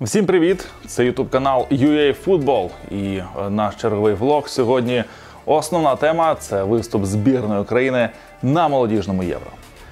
Всім привіт! Це Ютуб канал UA Football і е, наш черговий влог сьогодні. Основна тема це виступ збірної України на молодіжному євро.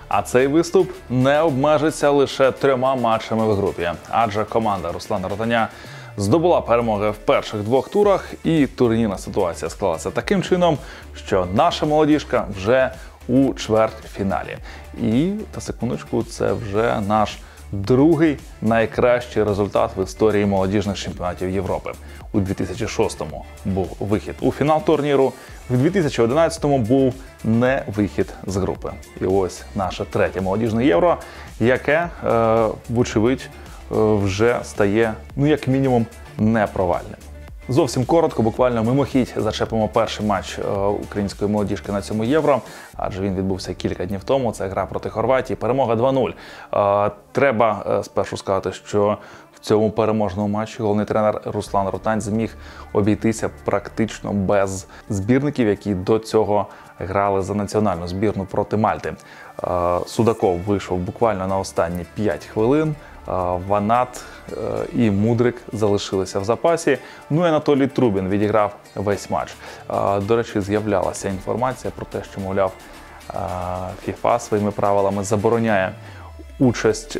А цей виступ не обмежиться лише трьома матчами в групі, адже команда Руслана Ротаня здобула перемоги в перших двох турах, і турнірна ситуація склалася таким чином, що наша молодіжка вже у чвертьфіналі. І та секундочку, це вже наш другий найкращий результат в історії молодіжних чемпіонатів Європи. У 2006-му був вихід у фінал турніру, в 2011-му був не вихід з групи. І ось наше третє молодіжне євро, яке, е, вочевидь, е, вже стає ну як мінімум непровальним. Зовсім коротко, буквально мимохідь зачепимо перший матч е, української молодіжки на цьому євро, адже він відбувся кілька днів тому. Це гра проти Хорватії. Перемога 2-0. Е, Треба е, спершу сказати, що в цьому переможному матчі головний тренер Руслан Ротань зміг обійтися практично без збірників, які до цього грали за національну збірну проти Мальти. Судаков вийшов буквально на останні 5 хвилин. Е, Ванат е, і Мудрик залишилися в запасі. Ну і Анатолій Трубін відіграв весь матч. Е, До речі, з'являлася інформація про те, що, мовляв, ФІФА своїми правилами забороняє участь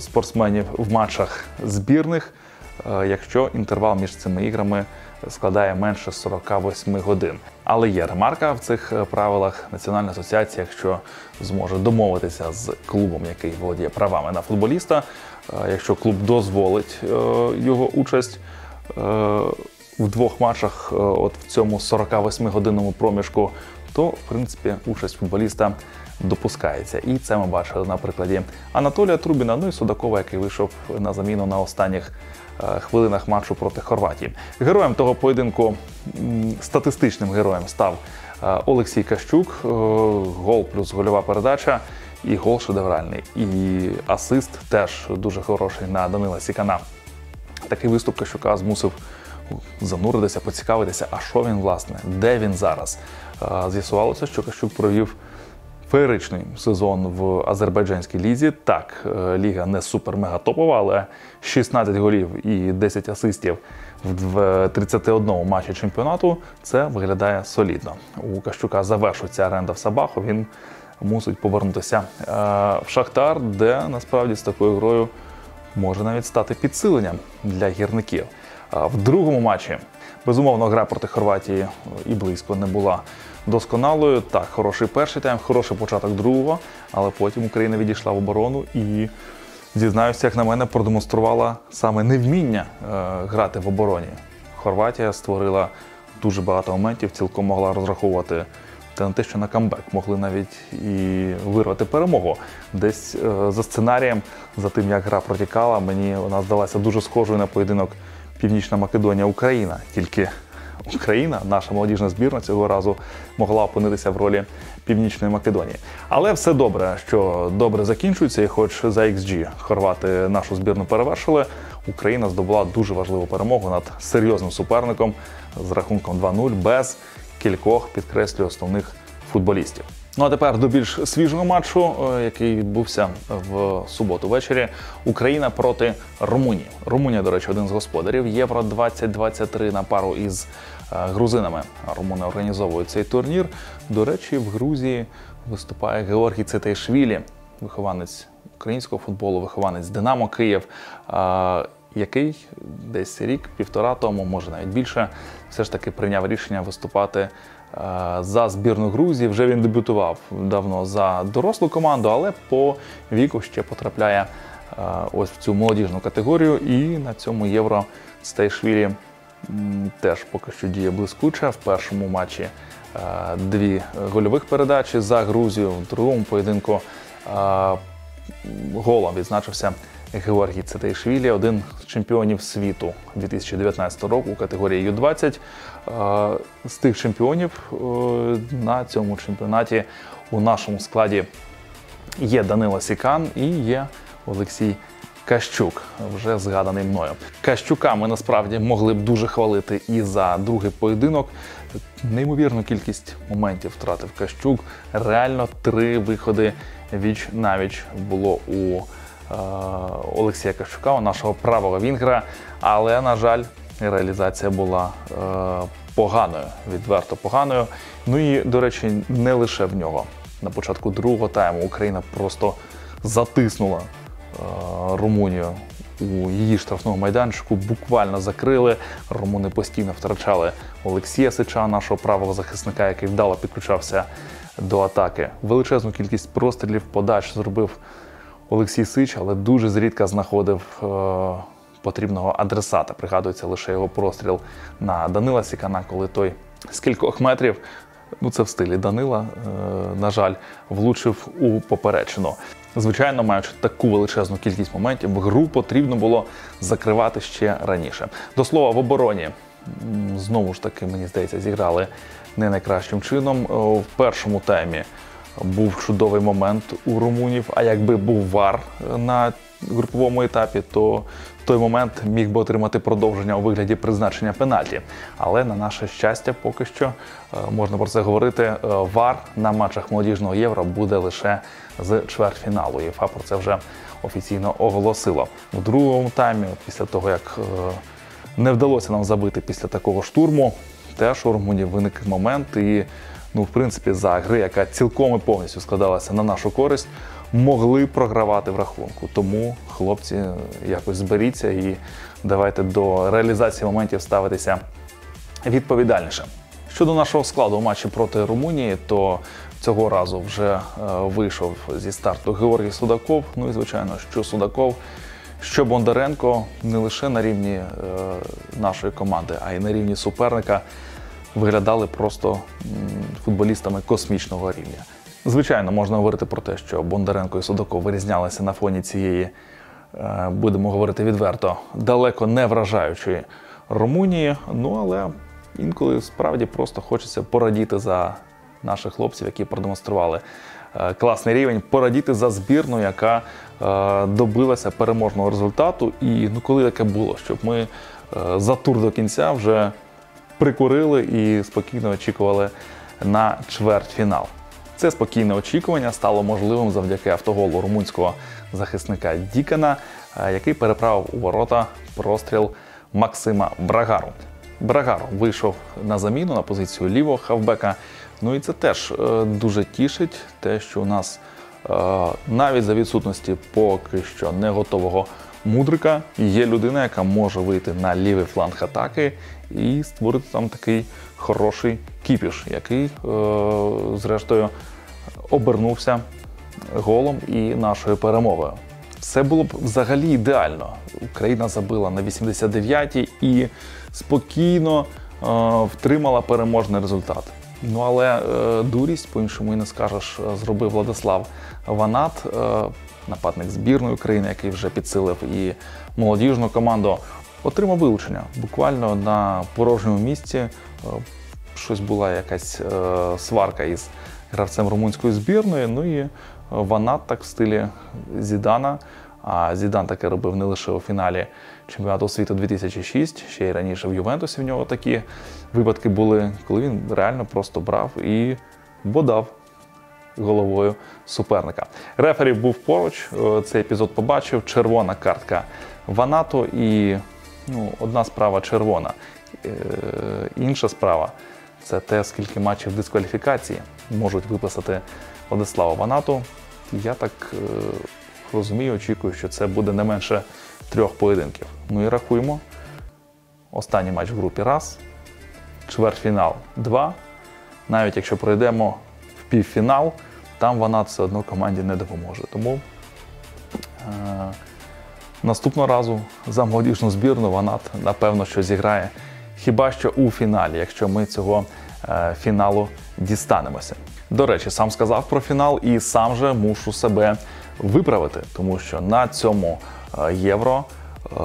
спортсменів в матчах збірних, якщо інтервал між цими іграми складає менше 48 годин. Але є ремарка в цих е, правилах. Національна асоціація, якщо зможе домовитися з клубом, який володіє правами на футболіста, е, якщо клуб дозволить е, його участь в двох матчах, от в цьому 48-годинному проміжку, то в принципі участь футболіста допускається. І це ми бачили на прикладі Анатолія Трубіна, ну і Судакова, який вийшов на заміну на останніх хвилинах матчу проти Хорватії. Героєм того поєдинку, статистичним героєм став е, Олексій Кащук, е, гол плюс гольова передача. І гол шедевральний, і асист теж дуже хороший на Данила Сікана. Такий виступ Кащука змусив зануритися, поцікавитися, а що він власне, де він зараз. Е, З'ясувалося, що Кащук провів феєричний сезон в азербайджанській лізі. Так, е, ліга не супер-мега топова, але 16 голів і 10 асистів в 31 матчі чемпіонату це виглядає солідно. У Кащука завершується оренда в Сабаху. Він мусить повернутися е, в Шахтар, де насправді з такою грою може навіть стати підсиленням для гірників. В другому матчі, безумовно, гра проти Хорватії і близько не була досконалою. Так, хороший перший тайм, хороший початок другого, але потім Україна відійшла в оборону і, зізнаюся, як на мене, продемонструвала саме невміння е, грати в обороні. Хорватія створила дуже багато моментів, цілком могла розраховувати та на те, що на камбек могли навіть і вирвати перемогу. Десь е, за сценарієм, за тим, як гра протікала, мені вона здалася дуже схожою на поєдинок Північна Македонія Україна. Тільки Україна, наша молодіжна збірна цього разу могла опинитися в ролі Північної Македонії. Але все добре, що добре закінчується, і хоч за XG хорвати нашу збірну перевершили, Україна здобула дуже важливу перемогу над серйозним суперником з рахунком 2-0 без кількох підкреслюю основних футболістів. Ну а тепер до більш свіжого матчу, е, який відбувся в суботу ввечері. Україна проти Румунії. Румунія, до речі, один з господарів Євро 2023 на пару із е, грузинами. Румуни організовують цей турнір. До речі, в Грузії виступає Георгій Цетейшвілі, вихованець українського футболу, вихованець Динамо Київ. е, Який десь рік-півтора тому, може навіть більше, все ж таки прийняв рішення виступати за збірну Грузії. Вже він дебютував давно за дорослу команду, але по віку ще потрапляє е, ось в цю молодіжну категорію. І на цьому євро Стейшвілі теж поки що діє блискуче. В першому матчі е, дві гольових передачі за Грузію, в другому поєдинку е, голом відзначився Георгій Цетейшвілі, один з чемпіонів світу 2019 року у категорії Ю-20. Е, З тих чемпіонів е, на цьому чемпіонаті у нашому складі є Данила Сікан і є Олексій Кащук, вже згаданий мною. Кащука ми насправді могли б дуже хвалити і за другий поєдинок. Неймовірну кількість моментів втратив Кащук. Реально три виходи віч навіч було у Олексія Кащука, у нашого правого вінгера. Але, на жаль, реалізація була е, поганою, відверто поганою. Ну і, до речі, не лише в нього. На початку другого тайму Україна просто затиснула е, Румунію у її штрафному майданчику, буквально закрили. Румуни постійно втрачали Олексія Сича, нашого правого захисника, який вдало підключався до атаки. Величезну кількість прострілів, подач зробив Олексій Сич, але дуже зрідка знаходив е, потрібного адресата. Пригадується лише його простріл на Данила Сікана, коли той з кількох метрів. Ну, це в стилі Данила, е, на жаль, влучив у поперечину. Звичайно, маючи таку величезну кількість моментів, гру потрібно було закривати ще раніше. До слова, в обороні знову ж таки, мені здається, зіграли не найкращим чином. В першому таймі був чудовий момент у румунів. А якби був вар на груповому етапі, то той момент міг би отримати продовження у вигляді призначення пенальті. Але на наше щастя, поки що е, можна про це говорити. е, Вар на матчах молодіжного євро буде лише з чвертьфіналу. ЄФА про це вже офіційно оголосило. У другому таймі, після того як е, не вдалося нам забити після такого штурму, теж у Румунії виник момент і. Ну, в принципі, за гри, яка цілком і повністю складалася на нашу користь, могли програвати в рахунку. Тому, хлопці, якось зберіться і давайте до реалізації моментів ставитися відповідальніше. Щодо нашого складу у матчі проти Румунії, то цього разу вже е, вийшов зі старту Георгій Судаков. Ну і звичайно, що Судаков, що Бондаренко не лише на рівні е, нашої команди, а й на рівні суперника виглядали просто футболістами космічного рівня. Звичайно, можна говорити про те, що Бондаренко і Судаков вирізнялися на фоні цієї, е, будемо говорити відверто, далеко не вражаючої Румунії. Ну але інколи справді просто хочеться порадіти за наших хлопців, які продемонстрували е, класний рівень, порадіти за збірну, яка е, добилася переможного результату. І ну, коли таке було, щоб ми за тур до кінця вже прикурили і спокійно очікували на чвертьфінал. Це спокійне очікування стало можливим завдяки автоголу румунського захисника Дікана, е, який переправив у ворота простріл Максима Брагару. Брагару вийшов на заміну на позицію лівого хавбека. Ну і це теж е, дуже тішить, те, що у нас е, навіть за відсутності поки що не готового мудрика є людина, яка може вийти на лівий фланг атаки і створити там такий хороший кіпіш, який, е, зрештою, обернувся голом і нашою перемогою. Все було б взагалі ідеально. Україна забила на 89-й і спокійно е, втримала переможний результат. Ну але е, дурість, по-іншому і не скажеш, е, зробив Владислав Ванат, е, нападник збірної України, який вже підсилив і молодіжну команду. Отримав вилучення буквально на порожньому місці. Е, щось була якась е, сварка із гравцем румунської збірної. Ну і Ванат так в стилі Зідана. А Зідан таке робив не лише у фіналі чемпіонату світу 2006, ще й раніше в Ювентусі в нього такі випадки були, коли він реально просто брав і бодав головою суперника. Рефері був поруч, е, цей епізод побачив. Червона картка Ванату і ну, одна справа червона. Е, інша справа це те, скільки матчів дискваліфікації можуть виписати Владислава Ванату. Я так е, розумію, очікую, що це буде не менше трьох поєдинків. Ну і рахуємо. Останній матч в групі раз, чвертьфінал два. Навіть якщо пройдемо півфінал, там Ванат все одно команді не допоможе. Тому е, наступного разу за молодіжну збірну Ванат, напевно, що зіграє хіба що у фіналі, якщо ми цього е, фіналу дістанемося. До речі, сам сказав про фінал і сам же мушу себе виправити, тому що на цьому е, євро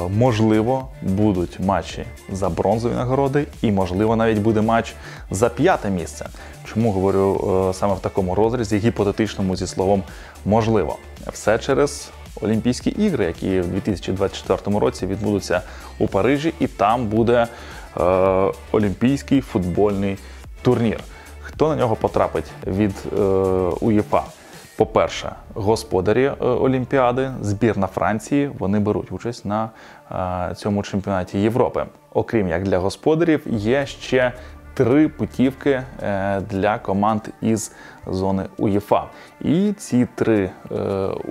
можливо будуть матчі за бронзові нагороди, і можливо навіть буде матч за п'яте місце. Чому говорю е, саме в такому розрізі, гіпотетичному зі словом можливо, все через Олімпійські ігри, які в 2024 році відбудуться у Парижі, і там буде е, Олімпійський футбольний турнір. Хто на нього потрапить від е? По-перше, господарі е, Олімпіади, збірна Франції, вони беруть участь на е, цьому чемпіонаті Європи. Окрім як для господарів, є ще три путівки е, для команд із зони УЄФА. І ці три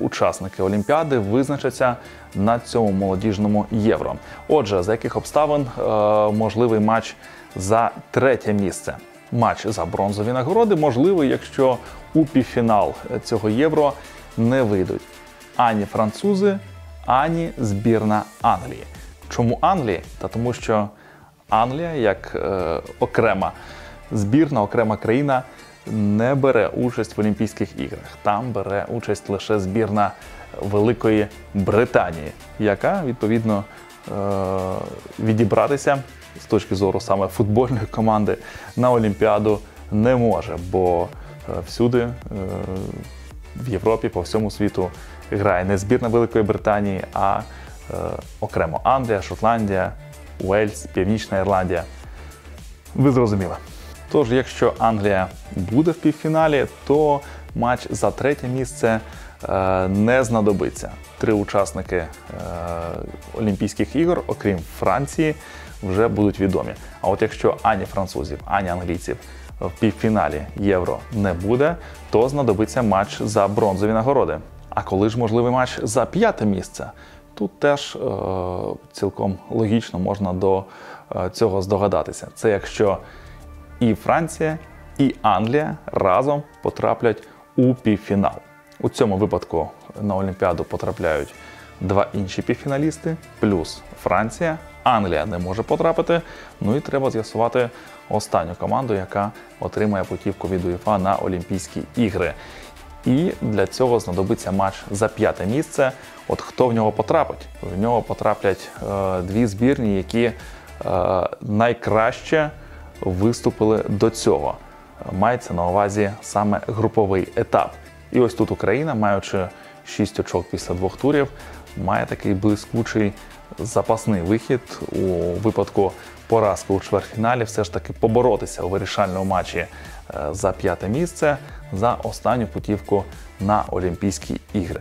учасники Олімпіади визначаться на цьому молодіжному євро. Отже, за яких обставин можливий матч за третє місце? Матч за бронзові нагороди можливий, якщо у півфінал цього євро не вийдуть ані французи, ані збірна Англії. Чому Англії? Та тому, що Англія, як е, окрема збірна, окрема країна, не бере участь в Олімпійських іграх. Там бере участь лише збірна Великої Британії, яка відповідно е, відібратися з точки зору саме футбольної команди на Олімпіаду не може, бо всюди е, в Європі, по всьому світу грає не збірна Великої Британії, а е, окремо Англія, Шотландія, Уельс, Північна Ірландія. Ви зрозуміли. Тож, якщо Англія буде в півфіналі, то матч за третє місце е, не знадобиться. Три учасники е, Олімпійських ігор, окрім Франції, вже будуть відомі. А от якщо ані французів, ані англійців в півфіналі євро не буде, то знадобиться матч за бронзові нагороди. А коли ж можливий матч за п'яте місце? Тут теж е, цілком логічно можна до е, цього здогадатися. Це якщо і Франція, і Англія разом потраплять у півфінал. У цьому випадку на Олімпіаду потрапляють два інші півфіналісти, плюс Франція. Англія не може потрапити. Ну і треба з'ясувати останню команду, яка отримає путівку від УЄФА на Олімпійські ігри. І для цього знадобиться матч за п'яте місце. От хто в нього потрапить? В нього потраплять е, дві збірні, які е, найкраще виступили до цього. Мається на увазі саме груповий етап. І ось тут Україна, маючи 6 очок після двох турів, має такий блискучий запасний вихід у випадку поразки у чвертьфіналі, все ж таки поборотися у вирішальному матчі е, за п'яте місце за останню путівку на Олімпійські ігри.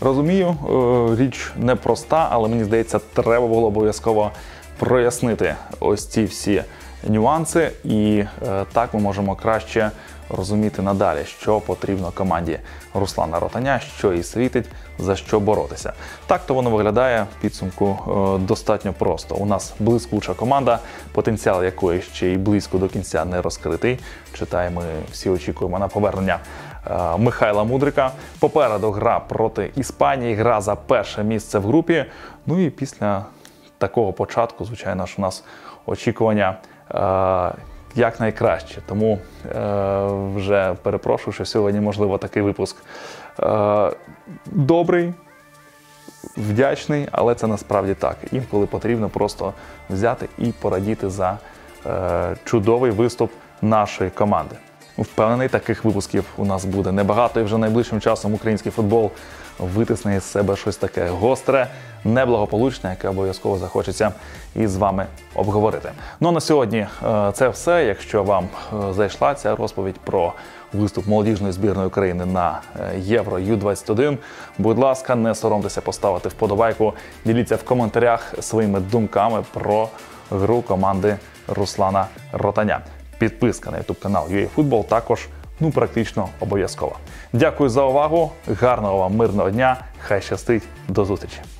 Розумію, е, річ непроста, але мені здається, треба було обов'язково прояснити ось ці всі нюанси, і е, так ми можемо краще розуміти надалі, що потрібно команді Руслана Ротаня, що їй світить, за що боротися. Так то воно виглядає в підсумку е, достатньо просто. У нас блискуча команда, потенціал якої ще й близько до кінця не розкритий. Читає, ми всі очікуємо на повернення. е, Михайла Мудрика. Попереду гра проти Іспанії, гра за перше місце в групі. Ну і після такого початку, звичайно ж, у нас очікування е, як найкраще. Тому е, вже перепрошую, що сьогодні, можливо, такий випуск е, добрий, вдячний, але це насправді так. Інколи потрібно просто взяти і порадіти за е, чудовий виступ нашої команди. Впевнений, таких випусків у нас буде небагато, і вже найближчим часом український футбол витисне із себе щось таке гостре, неблагополучне, яке обов'язково захочеться із вами обговорити. Ну а на сьогодні е, це все. Якщо вам е, зайшла ця розповідь про виступ молодіжної збірної України на е, Євро Ю-21, будь ласка, не соромтеся поставити вподобайку. Діліться в коментарях своїми думками про гру команди Руслана Ротаня. Підписка на YouTube канал UA також ну практично обов'язкова. Дякую за увагу. Гарного вам мирного дня. Хай щастить. До зустрічі.